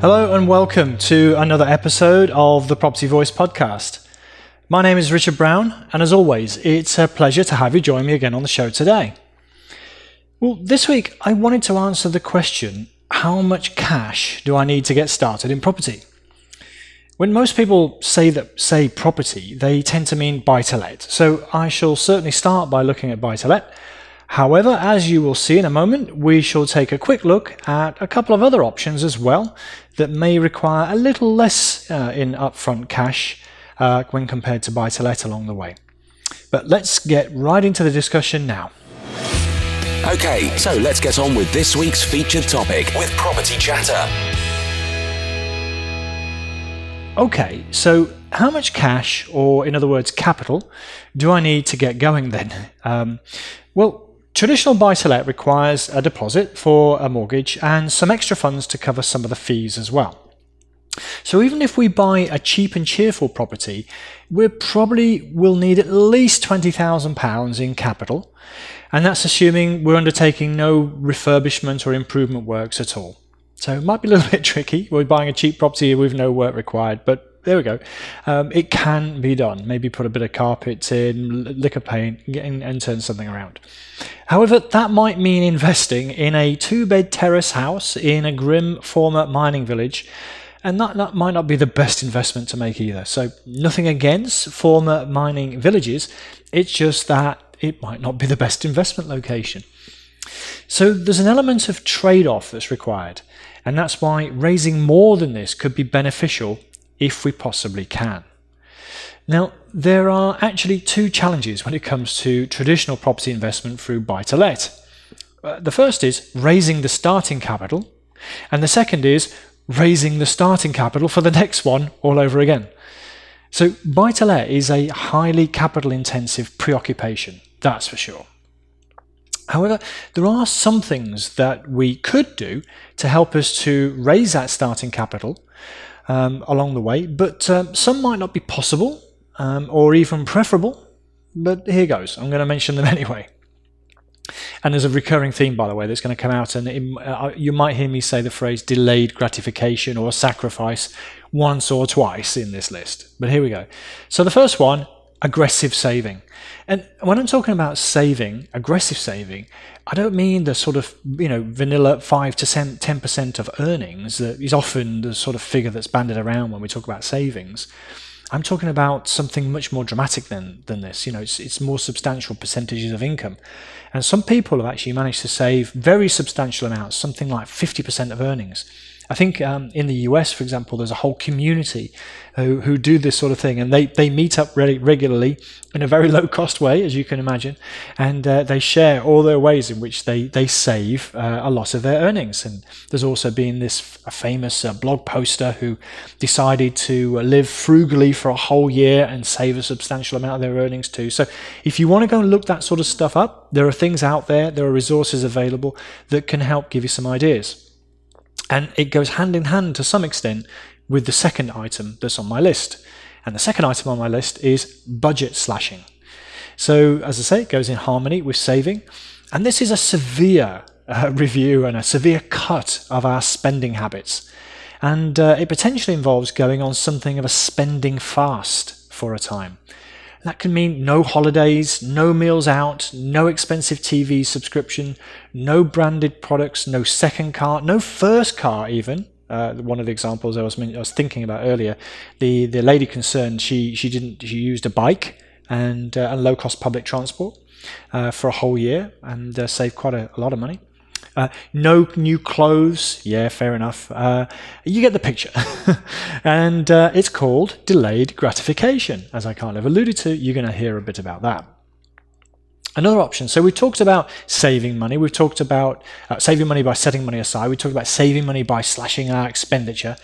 Hello and welcome to another episode of the Property Voice podcast. My name is Richard Brown, and as always, it's a pleasure to have you join me again on the show today. Well, this week I wanted to answer the question how much cash do I need to get started in property? When most people say that say property, they tend to mean buy to let. So I shall certainly start by looking at buy to let However, as you will see in a moment, we shall take a quick look at a couple of other options as well that may require a little less uh, in upfront cash uh, when compared to buy to let along the way. But let's get right into the discussion now. Okay, so let's get on with this week's featured topic with Property Chatter. Okay, so how much cash, or in other words, capital, do I need to get going then? Um, well, Traditional buy to let requires a deposit for a mortgage and some extra funds to cover some of the fees as well. So even if we buy a cheap and cheerful property, we probably will need at least £20,000 in capital, and that's assuming we're undertaking no refurbishment or improvement works at all. So it might be a little bit tricky. We're buying a cheap property with no work required, but there we go. Um, it can be done. Maybe put a bit of carpet in, liquor paint, and, and turn something around. However, that might mean investing in a two bed terrace house in a grim former mining village. And that, that might not be the best investment to make either. So, nothing against former mining villages, it's just that it might not be the best investment location. So, there's an element of trade off that's required. And that's why raising more than this could be beneficial if we possibly can. Now, there are actually two challenges when it comes to traditional property investment through buy to let. Uh, the first is raising the starting capital, and the second is raising the starting capital for the next one all over again. So, buy to let is a highly capital intensive preoccupation, that's for sure. However, there are some things that we could do to help us to raise that starting capital um, along the way, but um, some might not be possible um, or even preferable. But here goes. I'm going to mention them anyway. And there's a recurring theme, by the way, that's going to come out, and it, uh, you might hear me say the phrase delayed gratification or sacrifice once or twice in this list. But here we go. So the first one aggressive saving. And when I'm talking about saving, aggressive saving, I don't mean the sort of, you know, vanilla 5 to 10% of earnings that is often the sort of figure that's banded around when we talk about savings. I'm talking about something much more dramatic than, than this. You know, it's, it's more substantial percentages of income. And some people have actually managed to save very substantial amounts, something like 50% of earnings. I think um, in the US, for example, there's a whole community who, who do this sort of thing, and they, they meet up re- regularly in a very low cost way, as you can imagine, and uh, they share all their ways in which they, they save uh, a lot of their earnings. And there's also been this famous uh, blog poster who decided to live frugally for a whole year and save a substantial amount of their earnings too. So if you want to go and look that sort of stuff up, there are things out there, there are resources available that can help give you some ideas. And it goes hand in hand to some extent with the second item that's on my list. And the second item on my list is budget slashing. So, as I say, it goes in harmony with saving. And this is a severe uh, review and a severe cut of our spending habits. And uh, it potentially involves going on something of a spending fast for a time. That can mean no holidays, no meals out, no expensive TV subscription, no branded products, no second car, no first car even. Uh, one of the examples I was, I was thinking about earlier, the, the lady concerned, she, she didn't she used a bike and, uh, and low cost public transport uh, for a whole year and uh, saved quite a, a lot of money. Uh, no new clothes. Yeah, fair enough. Uh, you get the picture. and uh, it's called delayed gratification. As I kind of alluded to, you're going to hear a bit about that. Another option. So we talked about saving money. We've talked about uh, saving money by setting money aside. We talked about saving money by slashing our expenditure.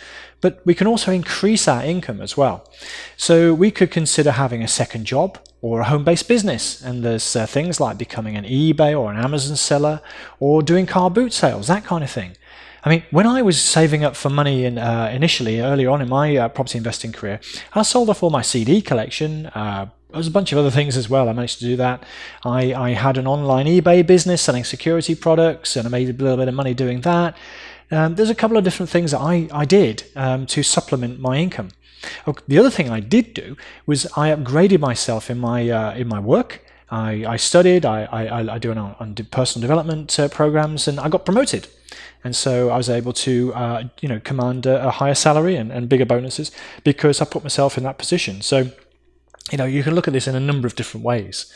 But we can also increase our income as well. So we could consider having a second job or a home-based business. And there's uh, things like becoming an eBay or an Amazon seller or doing car boot sales, that kind of thing. I mean, when I was saving up for money in, uh, initially, earlier on in my uh, property investing career, I sold off all my CD collection, uh, was a bunch of other things as well. I managed to do that. I, I had an online eBay business selling security products, and I made a little bit of money doing that. Um, there's a couple of different things that I, I did um, to supplement my income. The other thing I did do was I upgraded myself in my uh, in my work. I, I studied. I, I, I do an, on personal development uh, programs, and I got promoted. And so I was able to, uh, you know, command a, a higher salary and, and bigger bonuses because I put myself in that position. So you know, you can look at this in a number of different ways.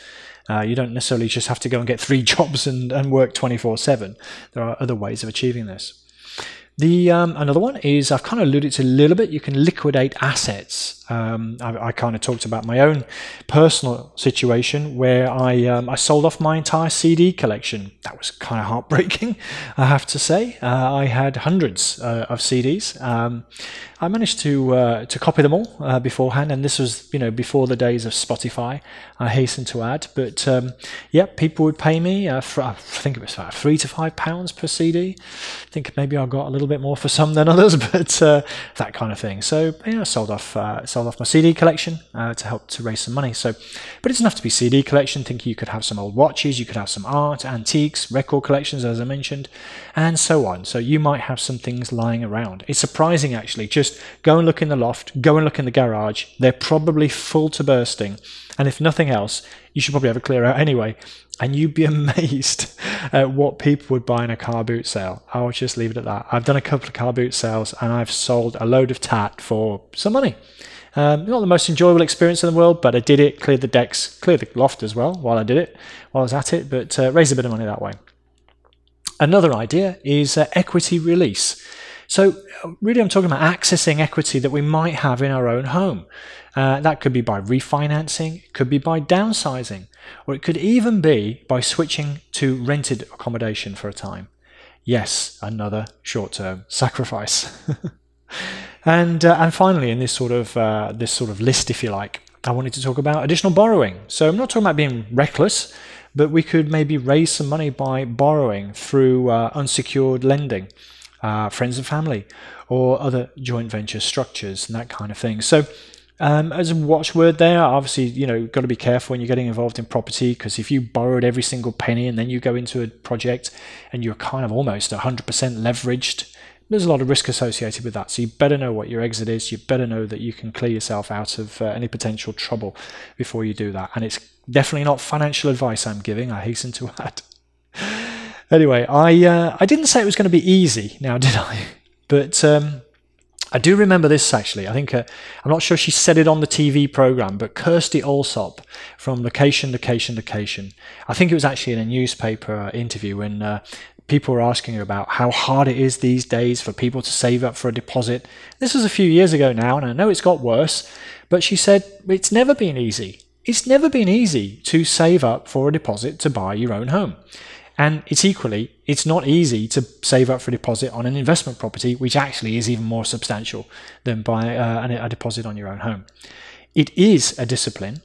Uh, you don't necessarily just have to go and get three jobs and, and work 24 7. There are other ways of achieving this. The um, another one is I've kind of alluded to a little bit. You can liquidate assets. Um, I, I, kind of talked about my own personal situation where I um, I sold off my entire CD collection. That was kind of heartbreaking, I have to say. Uh, I had hundreds uh, of CDs. Um, I managed to uh, to copy them all uh, beforehand, and this was you know before the days of Spotify. I hasten to add, but um, yeah, people would pay me. Uh, for, I think it was about three to five pounds per CD. I think maybe I got a little bit more for some than others, but uh, that kind of thing. So yeah, I sold off uh, sold off my CD collection uh, to help to raise some money. So, but it's enough to be CD collection. Think you could have some old watches, you could have some art, antiques, record collections, as I mentioned, and so on. So you might have some things lying around. It's surprising actually. Just go and look in the loft, go and look in the garage. They're probably full to bursting. And if nothing else, you should probably have a clear out anyway. And you'd be amazed at what people would buy in a car boot sale. I'll just leave it at that. I've done a couple of car boot sales and I've sold a load of tat for some money. Um, not the most enjoyable experience in the world, but I did it, cleared the decks, cleared the loft as well while I did it, while I was at it, but uh, raised a bit of money that way. Another idea is uh, equity release. So, really, I'm talking about accessing equity that we might have in our own home. Uh, that could be by refinancing, it could be by downsizing, or it could even be by switching to rented accommodation for a time. Yes, another short term sacrifice. and, uh, and finally, in this sort, of, uh, this sort of list, if you like, I wanted to talk about additional borrowing. So, I'm not talking about being reckless but we could maybe raise some money by borrowing through uh, unsecured lending uh, friends and family, or other joint venture structures and that kind of thing. So, um, as a watchword there, obviously, you know, got to be careful when you're getting involved in property because if you borrowed every single penny and then you go into a project and you're kind of almost 100% leveraged, there's a lot of risk associated with that. So you better know what your exit is. You better know that you can clear yourself out of uh, any potential trouble before you do that. And it's definitely not financial advice I'm giving, I hasten to add. Anyway, I uh, I didn't say it was going to be easy. Now, did I? But um, I do remember this actually. I think uh, I'm not sure she said it on the TV program, but Kirsty Allsopp from Location, Location, Location. I think it was actually in a newspaper uh, interview when uh, people were asking about how hard it is these days for people to save up for a deposit. This was a few years ago now, and I know it's got worse. But she said it's never been easy. It's never been easy to save up for a deposit to buy your own home. And it's equally, it's not easy to save up for a deposit on an investment property, which actually is even more substantial than buy uh, a deposit on your own home. It is a discipline,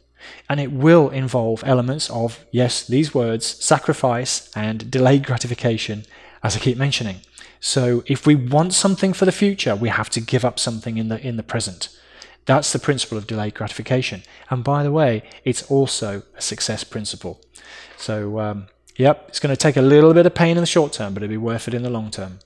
and it will involve elements of, yes, these words, sacrifice and delayed gratification, as I keep mentioning. So if we want something for the future, we have to give up something in the in the present. That's the principle of delayed gratification. And by the way, it's also a success principle. So um, Yep, it's going to take a little bit of pain in the short term, but it'll be worth it in the long term.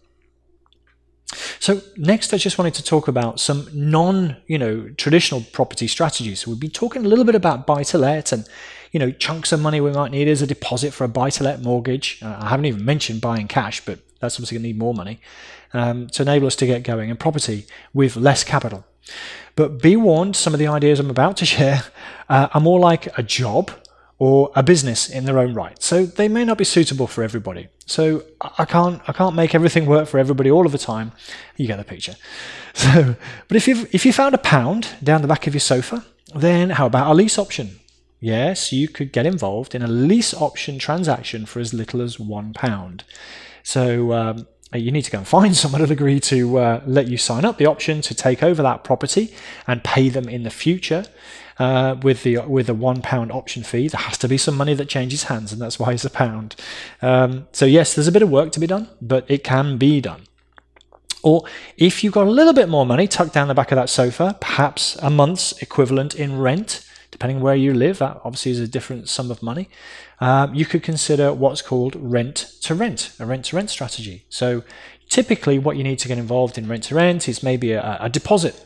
So next, I just wanted to talk about some non, you know, traditional property strategies. So We've been talking a little bit about buy-to-let and, you know, chunks of money we might need as a deposit for a buy-to-let mortgage. Uh, I haven't even mentioned buying cash, but that's obviously going to need more money um, to enable us to get going in property with less capital. But be warned, some of the ideas I'm about to share uh, are more like a job or a business in their own right. So they may not be suitable for everybody. So I can't I can't make everything work for everybody all of the time. You get the picture. So, but if you if you found a pound down the back of your sofa, then how about a lease option? yes, you could get involved in a lease option transaction for as little as £1. So um, you need to go and find someone who'll agree to uh, let you sign up the option to take over that property and pay them in the future. Uh, with the with a one pound option fee, there has to be some money that changes hands, and that's why it's a pound. Um, so yes, there's a bit of work to be done, but it can be done. Or if you've got a little bit more money tucked down the back of that sofa, perhaps a month's equivalent in rent, depending where you live, that obviously is a different sum of money. Um, you could consider what's called rent to rent, a rent to rent strategy. So typically, what you need to get involved in rent to rent is maybe a, a deposit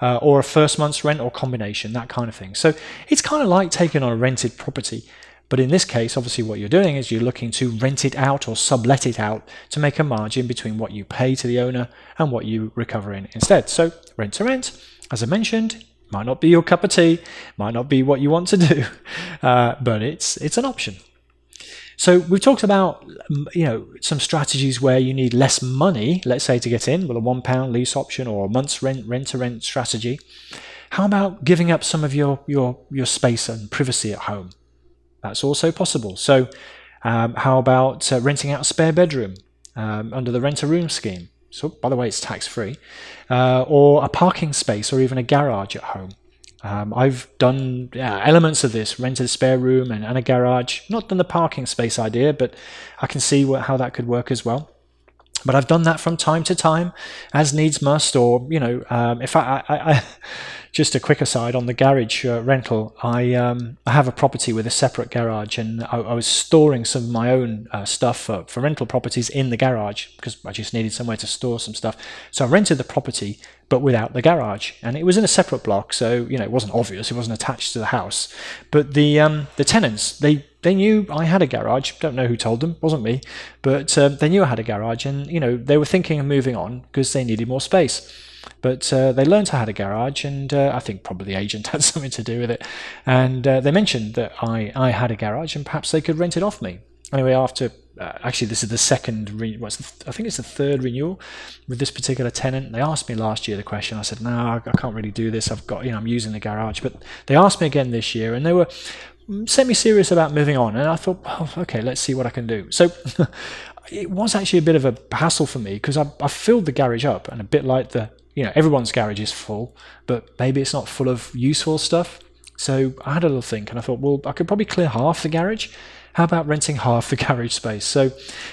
uh, or a first month's rent or combination, that kind of thing. So it's kind of like taking on a rented property. But in this case, obviously, what you're doing is you're looking to rent it out or sublet it out to make a margin between what you pay to the owner and what you recover in instead. So, rent to rent, as I mentioned, might not be your cup of tea, might not be what you want to do, uh, but it's it's an option. So we've talked about you know some strategies where you need less money, let's say to get in, with a one pound lease option or a month's rent rent to rent strategy. How about giving up some of your your your space and privacy at home? That's also possible. So um, how about uh, renting out a spare bedroom um, under the rent a room scheme? So, by the way, it's tax free, uh, or a parking space, or even a garage at home. Um, I've done yeah, elements of this, rented a spare room and, and, a garage. Not done the parking space idea, but I can see what, how that could work as well. But I've done that from time to time, as needs must, or you know, um, if I, I, I just a quick aside on the garage uh, rental. I um, I have a property with a separate garage, and I, I was storing some of my own uh, stuff for, for rental properties in the garage because I just needed somewhere to store some stuff. So I rented the property, but without the garage, and it was in a separate block, so you know it wasn't obvious. It wasn't attached to the house. But the um, the tenants they they knew I had a garage. Don't know who told them, wasn't me, but um, they knew I had a garage, and you know they were thinking of moving on because they needed more space. But uh, they learned I had a garage, and uh, I think probably the agent had something to do with it. And uh, they mentioned that I, I had a garage, and perhaps they could rent it off me. Anyway, after uh, actually, this is the second, re- well, I think it's the third renewal with this particular tenant. They asked me last year the question. I said, "No, I can't really do this. I've got, you know, I'm using the garage." But they asked me again this year, and they were semi-serious about moving on. And I thought, oh, okay, let's see what I can do. So it was actually a bit of a hassle for me because I, I filled the garage up, and a bit like the you know, everyone's garage is full, but maybe it's not full of useful stuff. So I had a little think and I thought, well, I could probably clear half the garage. How about renting half the garage space? So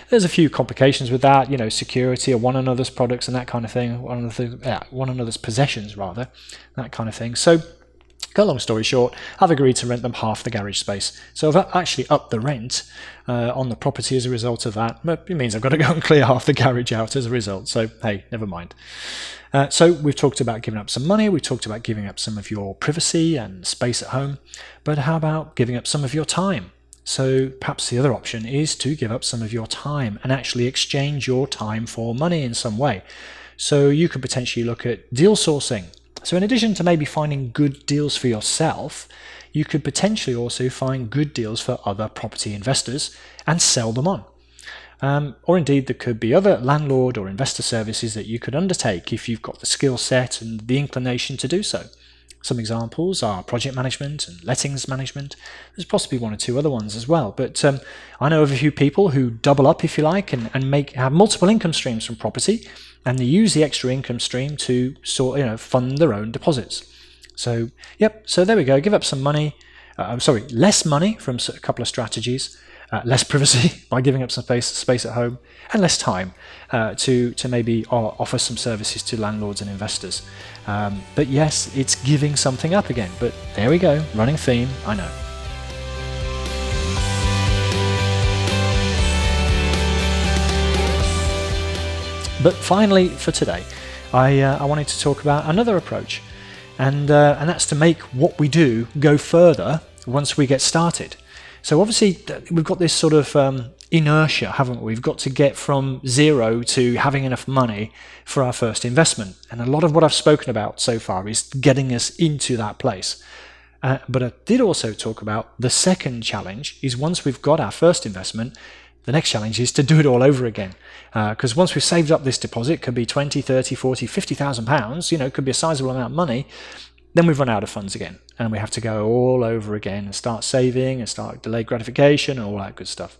there's a few complications with that, you know, security of one another's products and that kind of thing, one another, yeah, one another's possessions rather, that kind of thing. So Cut long story short, I've agreed to rent them half the garage space. So I've actually upped the rent uh, on the property as a result of that. But it means I've got to go and clear half the garage out as a result. So hey, never mind. Uh, so we've talked about giving up some money, we've talked about giving up some of your privacy and space at home, but how about giving up some of your time? So perhaps the other option is to give up some of your time and actually exchange your time for money in some way. So you could potentially look at deal sourcing. So in addition to maybe finding good deals for yourself, you could potentially also find good deals for other property investors and sell them on. Um, or indeed, there could be other landlord or investor services that you could undertake if you've got the skill set and the inclination to do so. Some examples are project management and lettings management. There's possibly one or two other ones as well. But um, I know of a few people who double up, if you like, and, and make have multiple income streams from property, and they use the extra income stream to sort you know fund their own deposits. So yep. So there we go. Give up some money. Uh, I'm sorry, less money from a couple of strategies uh, less privacy by giving up some space, space at home, and less time uh, to to maybe offer some services to landlords and investors. Um, but yes, it's giving something up again. But there we go, running theme. I know. But finally, for today, I, uh, I wanted to talk about another approach, and uh, and that's to make what we do go further once we get started. So obviously we've got this sort of um, inertia, haven't we? We've got to get from zero to having enough money for our first investment. And a lot of what I've spoken about so far is getting us into that place. Uh, but I did also talk about the second challenge is once we've got our first investment, the next challenge is to do it all over again. Because uh, once we've saved up this deposit, could be 20, 30, 40, 50,000 pounds, you know, it could be a sizable amount of money, then we've run out of funds again. and we have to go all over again and start saving and start delayed gratification and all that good stuff.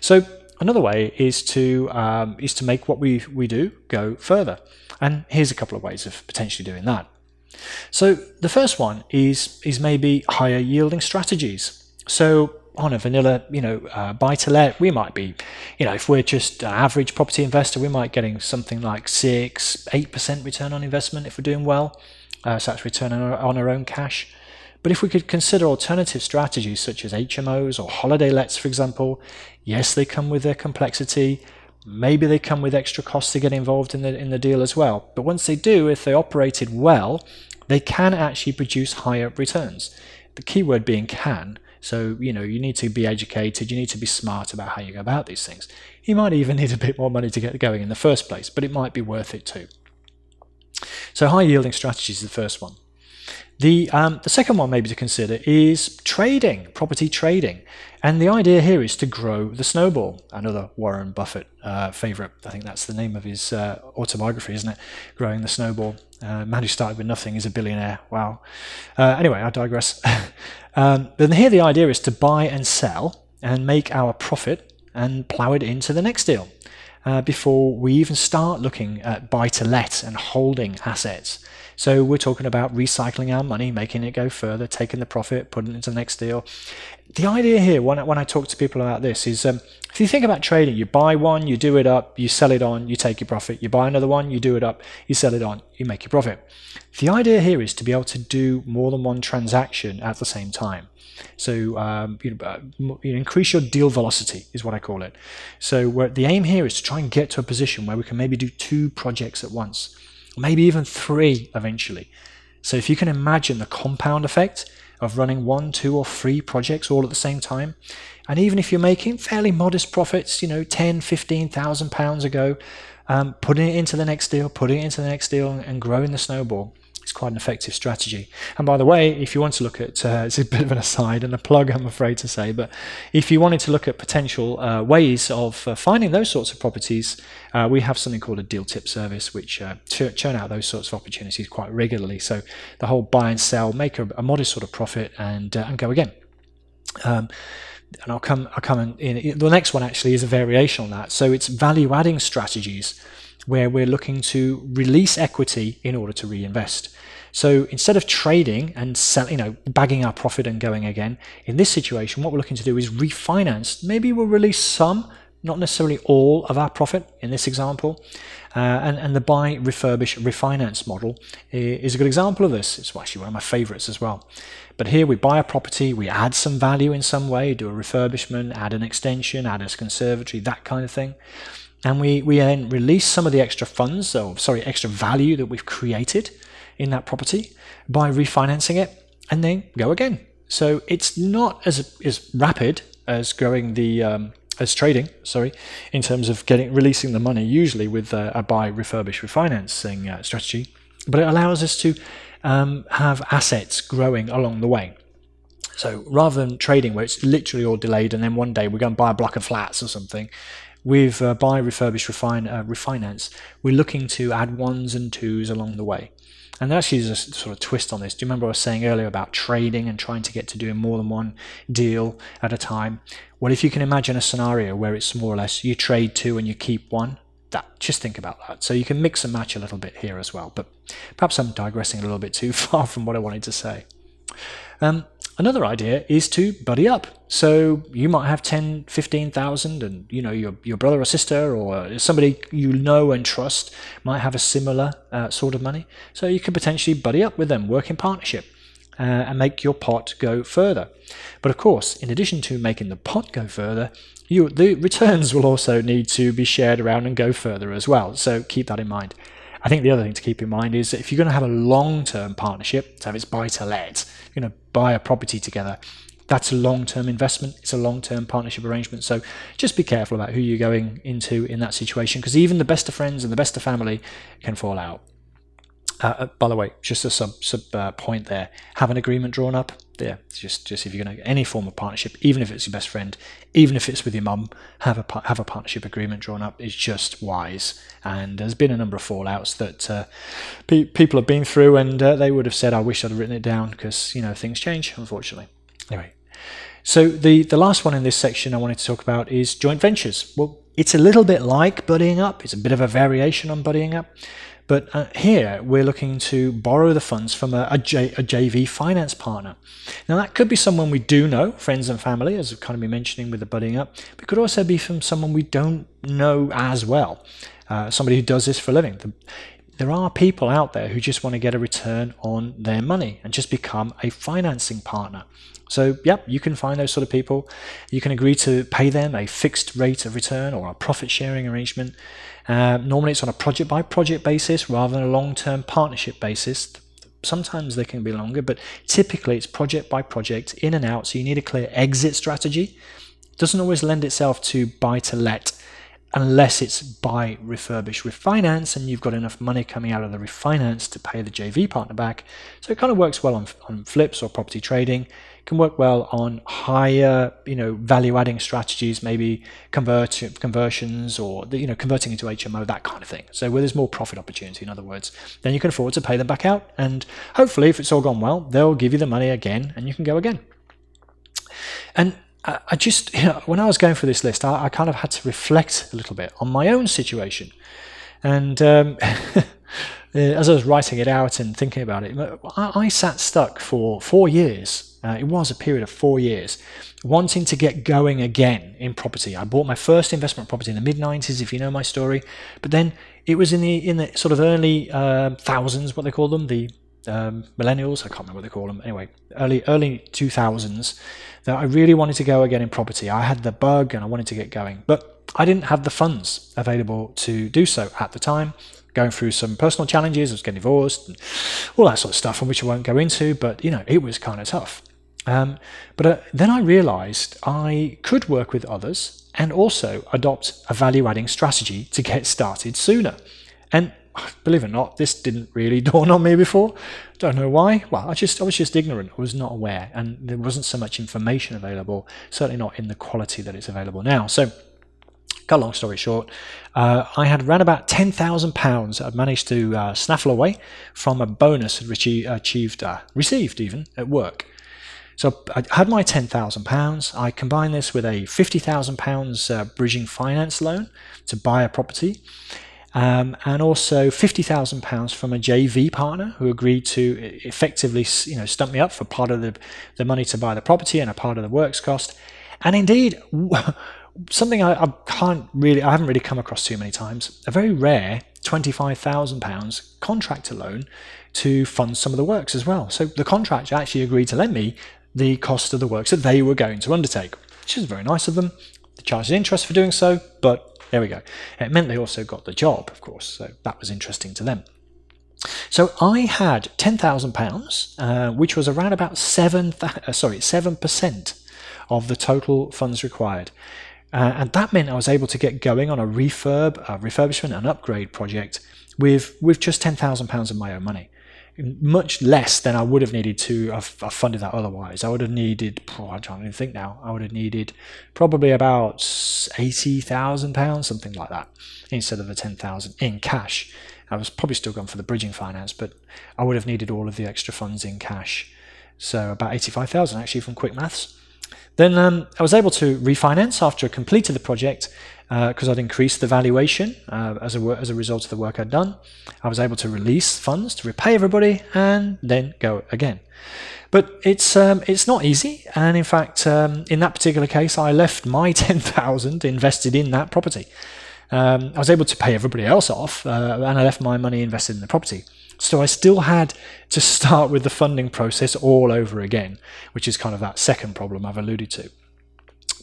So another way is to um, is to make what we we do go further. And here's a couple of ways of potentially doing that. So the first one is is maybe higher yielding strategies. So on a vanilla, you know, uh, buy to let, we might be, you know, if we're just average property investor, we might getting something like six, eight percent return on investment if we're doing well. Uh, so that's return on our, on our own cash. But if we could consider alternative strategies such as HMOs or holiday lets, for example, yes, they come with their complexity. Maybe they come with extra costs to get involved in the in the deal as well. But once they do, if they operated well, they can actually produce higher returns. The key word being can. So, you know, you need to be educated, you need to be smart about how you go about these things. You might even need a bit more money to get going in the first place, but it might be worth it too. So, high yielding strategy is the first one. The, um, the second one, maybe to consider, is trading, property trading. And the idea here is to grow the snowball. Another Warren Buffett uh, favorite. I think that's the name of his uh, autobiography, isn't it? Growing the snowball. Uh, man who started with nothing is a billionaire. Wow. Uh, anyway, I digress. um, but here the idea is to buy and sell and make our profit and plow it into the next deal. Uh, before we even start looking at buy to let and holding assets. So we're talking about recycling our money, making it go further, taking the profit, putting it into the next deal. The idea here, when I, when I talk to people about this, is um, if you think about trading, you buy one, you do it up, you sell it on, you take your profit. You buy another one, you do it up, you sell it on, you make your profit. The idea here is to be able to do more than one transaction at the same time. So um, you, know, uh, you increase your deal velocity is what I call it. So the aim here is to try and get to a position where we can maybe do two projects at once maybe even three eventually. So if you can imagine the compound effect of running one, two, or three projects all at the same time, and even if you're making fairly modest profits, you know, 10, 15,000 pounds a go, um, putting it into the next deal, putting it into the next deal, and growing the snowball, it's quite an effective strategy. And by the way, if you want to look at, uh, it's a bit of an aside and a plug, I'm afraid to say, but if you wanted to look at potential uh, ways of uh, finding those sorts of properties, uh, we have something called a deal tip service, which uh, churn out those sorts of opportunities quite regularly. So the whole buy and sell, make a, a modest sort of profit, and uh, and go again. Um, and I'll come, I'll come in, in. The next one actually is a variation on that. So it's value adding strategies where we're looking to release equity in order to reinvest. So instead of trading and sell, you know, bagging our profit and going again, in this situation, what we're looking to do is refinance. Maybe we'll release some, not necessarily all of our profit in this example. Uh, and, and the buy, refurbish, refinance model is a good example of this. It's actually one of my favorites as well. But here we buy a property, we add some value in some way, do a refurbishment, add an extension, add a conservatory, that kind of thing and we, we then release some of the extra funds, or sorry, extra value that we've created in that property by refinancing it and then go again. So it's not as, as rapid as growing the um, as trading, sorry, in terms of getting releasing the money usually with a, a buy, refurbish, refinancing uh, strategy, but it allows us to um, have assets growing along the way. So rather than trading where it's literally all delayed and then one day we're going to buy a block of flats or something, with uh, buy, refurbish, refine, uh, refinance, we're looking to add ones and twos along the way. And actually, there's a sort of twist on this. Do you remember I was saying earlier about trading and trying to get to doing more than one deal at a time? Well, if you can imagine a scenario where it's more or less you trade two and you keep one, that just think about that. So you can mix and match a little bit here as well. But perhaps I'm digressing a little bit too far from what I wanted to say. Um, Another idea is to buddy up. So you might have 10, 15,000 and you know your, your brother or sister or somebody you know and trust might have a similar uh, sort of money. So you could potentially buddy up with them, work in partnership uh, and make your pot go further. But of course, in addition to making the pot go further, you, the returns will also need to be shared around and go further as well. So keep that in mind. I think the other thing to keep in mind is that if you're going to have a long term partnership, to have it's buy to let, you're going to buy a property together. That's a long term investment. It's a long term partnership arrangement. So just be careful about who you're going into in that situation because even the best of friends and the best of family can fall out. Uh, uh by the way, just a sub, sub uh, point there have an agreement drawn up yeah, just just if you're going to any form of partnership, even if it's your best friend, even if it's with your mum, have a have a partnership agreement drawn up. It's just wise. And there's been a number of fallouts that uh, pe- people have been through, and uh, they would have said, "I wish I'd written it down," because you know things change, unfortunately. Anyway, so the the last one in this section I wanted to talk about is joint ventures. Well, it's a little bit like buddying up. It's a bit of a variation on buddying up. But uh, here we're looking to borrow the funds from a, a, J, a JV finance partner. Now that could be someone we do know, friends and family, as I've kind of been mentioning with the budding up. But could also be from someone we don't know as well, uh, somebody who does this for a living. The, there are people out there who just want to get a return on their money and just become a financing partner. So, yep, you can find those sort of people. You can agree to pay them a fixed rate of return or a profit sharing arrangement. Uh, normally, it's on a project by project basis rather than a long term partnership basis. Sometimes they can be longer, but typically it's project by project, in and out. So, you need a clear exit strategy. Doesn't always lend itself to buy to let unless it's buy, refurbish, refinance, and you've got enough money coming out of the refinance to pay the JV partner back. So it kind of works well on, on flips or property trading. Can work well on higher, you know, value-adding strategies, maybe convert conversions or you know converting into HMO, that kind of thing. So where there's more profit opportunity, in other words, then you can afford to pay them back out, and hopefully, if it's all gone well, they'll give you the money again, and you can go again. And I just, you know, when I was going through this list, I, I, kind of had to reflect a little bit on my own situation. And um, as I was writing it out and thinking about it, I, I sat stuck for four years. Uh, it was a period of four years, wanting to get going again in property. I bought my first investment property in the mid 90s, if you know my story. But then it was in the in the sort of early uh, thousands, what they call them, the um, millennials. I can't remember what they call them. Anyway, early early 2000s that I really wanted to go again in property. I had the bug and I wanted to get going, but I didn't have the funds available to do so at the time. Going through some personal challenges, I was getting divorced, and all that sort of stuff, which I won't go into. But you know, it was kind of tough. Um, but uh, then I realised I could work with others and also adopt a value-adding strategy to get started sooner. And believe it or not, this didn't really dawn on me before. Don't know why. Well, I just I was just ignorant. I was not aware, and there wasn't so much information available. Certainly not in the quality that it's available now. So, cut a long story short, uh, I had around about ten thousand pounds I'd managed to uh, snaffle away from a bonus I'd achieved, uh, received even at work. So I had my ten thousand pounds. I combined this with a fifty thousand pounds uh, bridging finance loan to buy a property um, and also £50,000 from a JV partner who agreed to effectively you know, stump me up for part of the, the money to buy the property and a part of the works cost. And indeed, something I, I can't really, I haven't really come across too many times, a very rare £25,000 contractor loan to fund some of the works as well. So the contractor actually agreed to lend me the cost of the works that they were going to undertake, which is very nice of them. They charged interest for doing so, but there we go. It meant they also got the job, of course, so that was interesting to them. So I had ten thousand uh, pounds, which was around about seven, uh, sorry, seven percent of the total funds required, uh, and that meant I was able to get going on a refurb, a refurbishment, and upgrade project with with just ten thousand pounds of my own money much less than I would have needed to have, funded that otherwise. I would have needed, oh, I don't even think now, I would have needed probably about £80,000, something like that, instead of the 10000 in cash. I was probably still going for the bridging finance, but I would have needed all of the extra funds in cash. So about 85,000 actually from quick maths. Then um, I was able to refinance after I completed the project because uh, I'd increased the valuation uh, as, a, as a result of the work I'd done. I was able to release funds to repay everybody and then go again. But it's um, it's not easy, and in fact, um, in that particular case, I left my ten thousand invested in that property. Um, I was able to pay everybody else off, uh, and I left my money invested in the property. So I still had to start with the funding process all over again, which is kind of that second problem I've alluded to.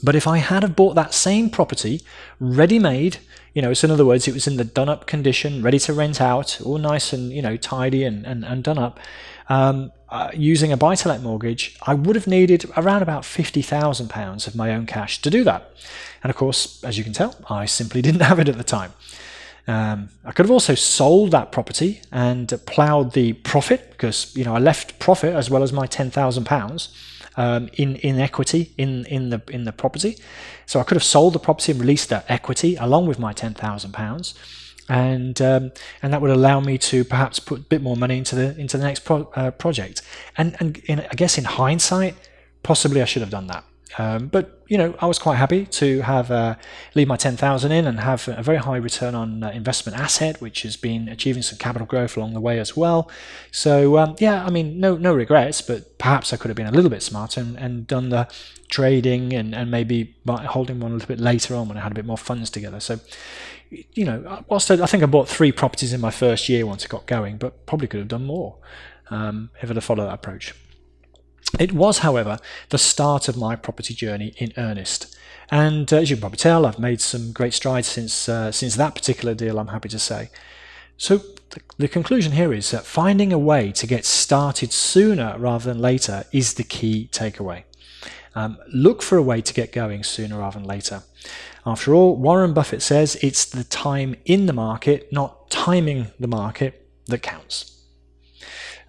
But if I had have bought that same property ready made, you know, so in other words, it was in the done up condition, ready to rent out, all nice and, you know, tidy and, and, and done up, um, uh, using a buy to let mortgage, I would have needed around about £50,000 of my own cash to do that. And of course, as you can tell, I simply didn't have it at the time. Um, I could have also sold that property and ploughed the profit because you know I left profit as well as my ten thousand pounds um, in in equity in in the in the property. So I could have sold the property and released that equity along with my ten thousand pounds, and um, and that would allow me to perhaps put a bit more money into the into the next pro- uh, project. And and in, I guess in hindsight, possibly I should have done that. Um, but you know, I was quite happy to have uh, leave my ten thousand in and have a very high return on uh, investment asset, which has been achieving some capital growth along the way as well. So um, yeah, I mean, no no regrets, but perhaps I could have been a little bit smarter and, and done the trading and, and maybe holding one a little bit later on when I had a bit more funds together. So you know, whilst I, I think I bought three properties in my first year once it got going, but probably could have done more um, if I'd have followed that approach. It was, however, the start of my property journey in earnest. And uh, as you can probably tell, I've made some great strides since, uh, since that particular deal, I'm happy to say. So the, the conclusion here is that finding a way to get started sooner rather than later is the key takeaway. Um, look for a way to get going sooner rather than later. After all, Warren Buffett says it's the time in the market, not timing the market, that counts.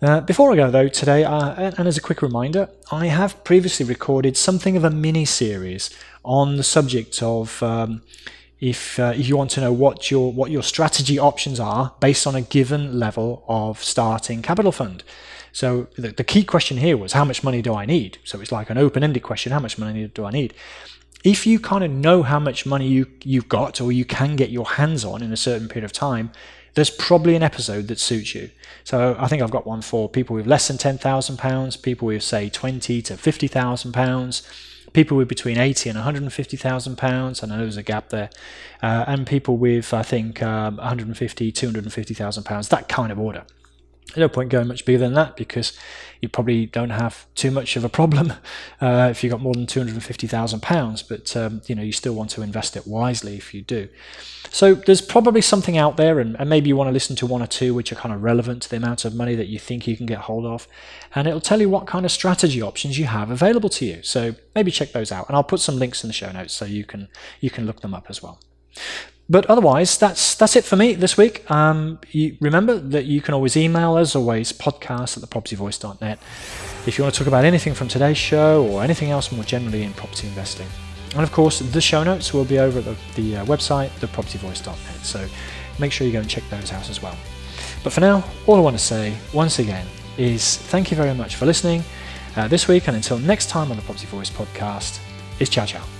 Uh, before I go though today, uh, and as a quick reminder, I have previously recorded something of a mini series on the subject of um, if uh, if you want to know what your what your strategy options are based on a given level of starting capital fund. So the, the key question here was how much money do I need? So it's like an open-ended question: how much money do I need? If you kind of know how much money you you've got or you can get your hands on in a certain period of time, there's probably an episode that suits you. So I think I've got one for people with less than ten thousand pounds, people with say twenty to fifty thousand pounds, people with between eighty and one hundred and fifty thousand pounds. I know there's a gap there, uh, and people with I think um, 150, 250,000 pounds. That kind of order. No point going much bigger than that because you probably don't have too much of a problem uh, if you've got more than two hundred and fifty thousand pounds. But um, you know you still want to invest it wisely if you do. So there's probably something out there, and, and, maybe you want to listen to one or two which are kind of relevant to the amount of money that you think you can get hold of, and it'll tell you what kind of strategy options you have available to you. So maybe check those out, and I'll put some links in the show notes so you can you can look them up as well. But otherwise, that's that's it for me this week. Um, you, remember that you can always email us, always podcast at thepropertyvoice.net if you want to talk about anything from today's show or anything else more generally in property investing. And of course, the show notes will be over at the, the uh, website, thepropertyvoice.net. So make sure you go and check those out as well. But for now, all I want to say once again is thank you very much for listening uh, this week. And until next time on the Property Voice podcast, it's ciao ciao.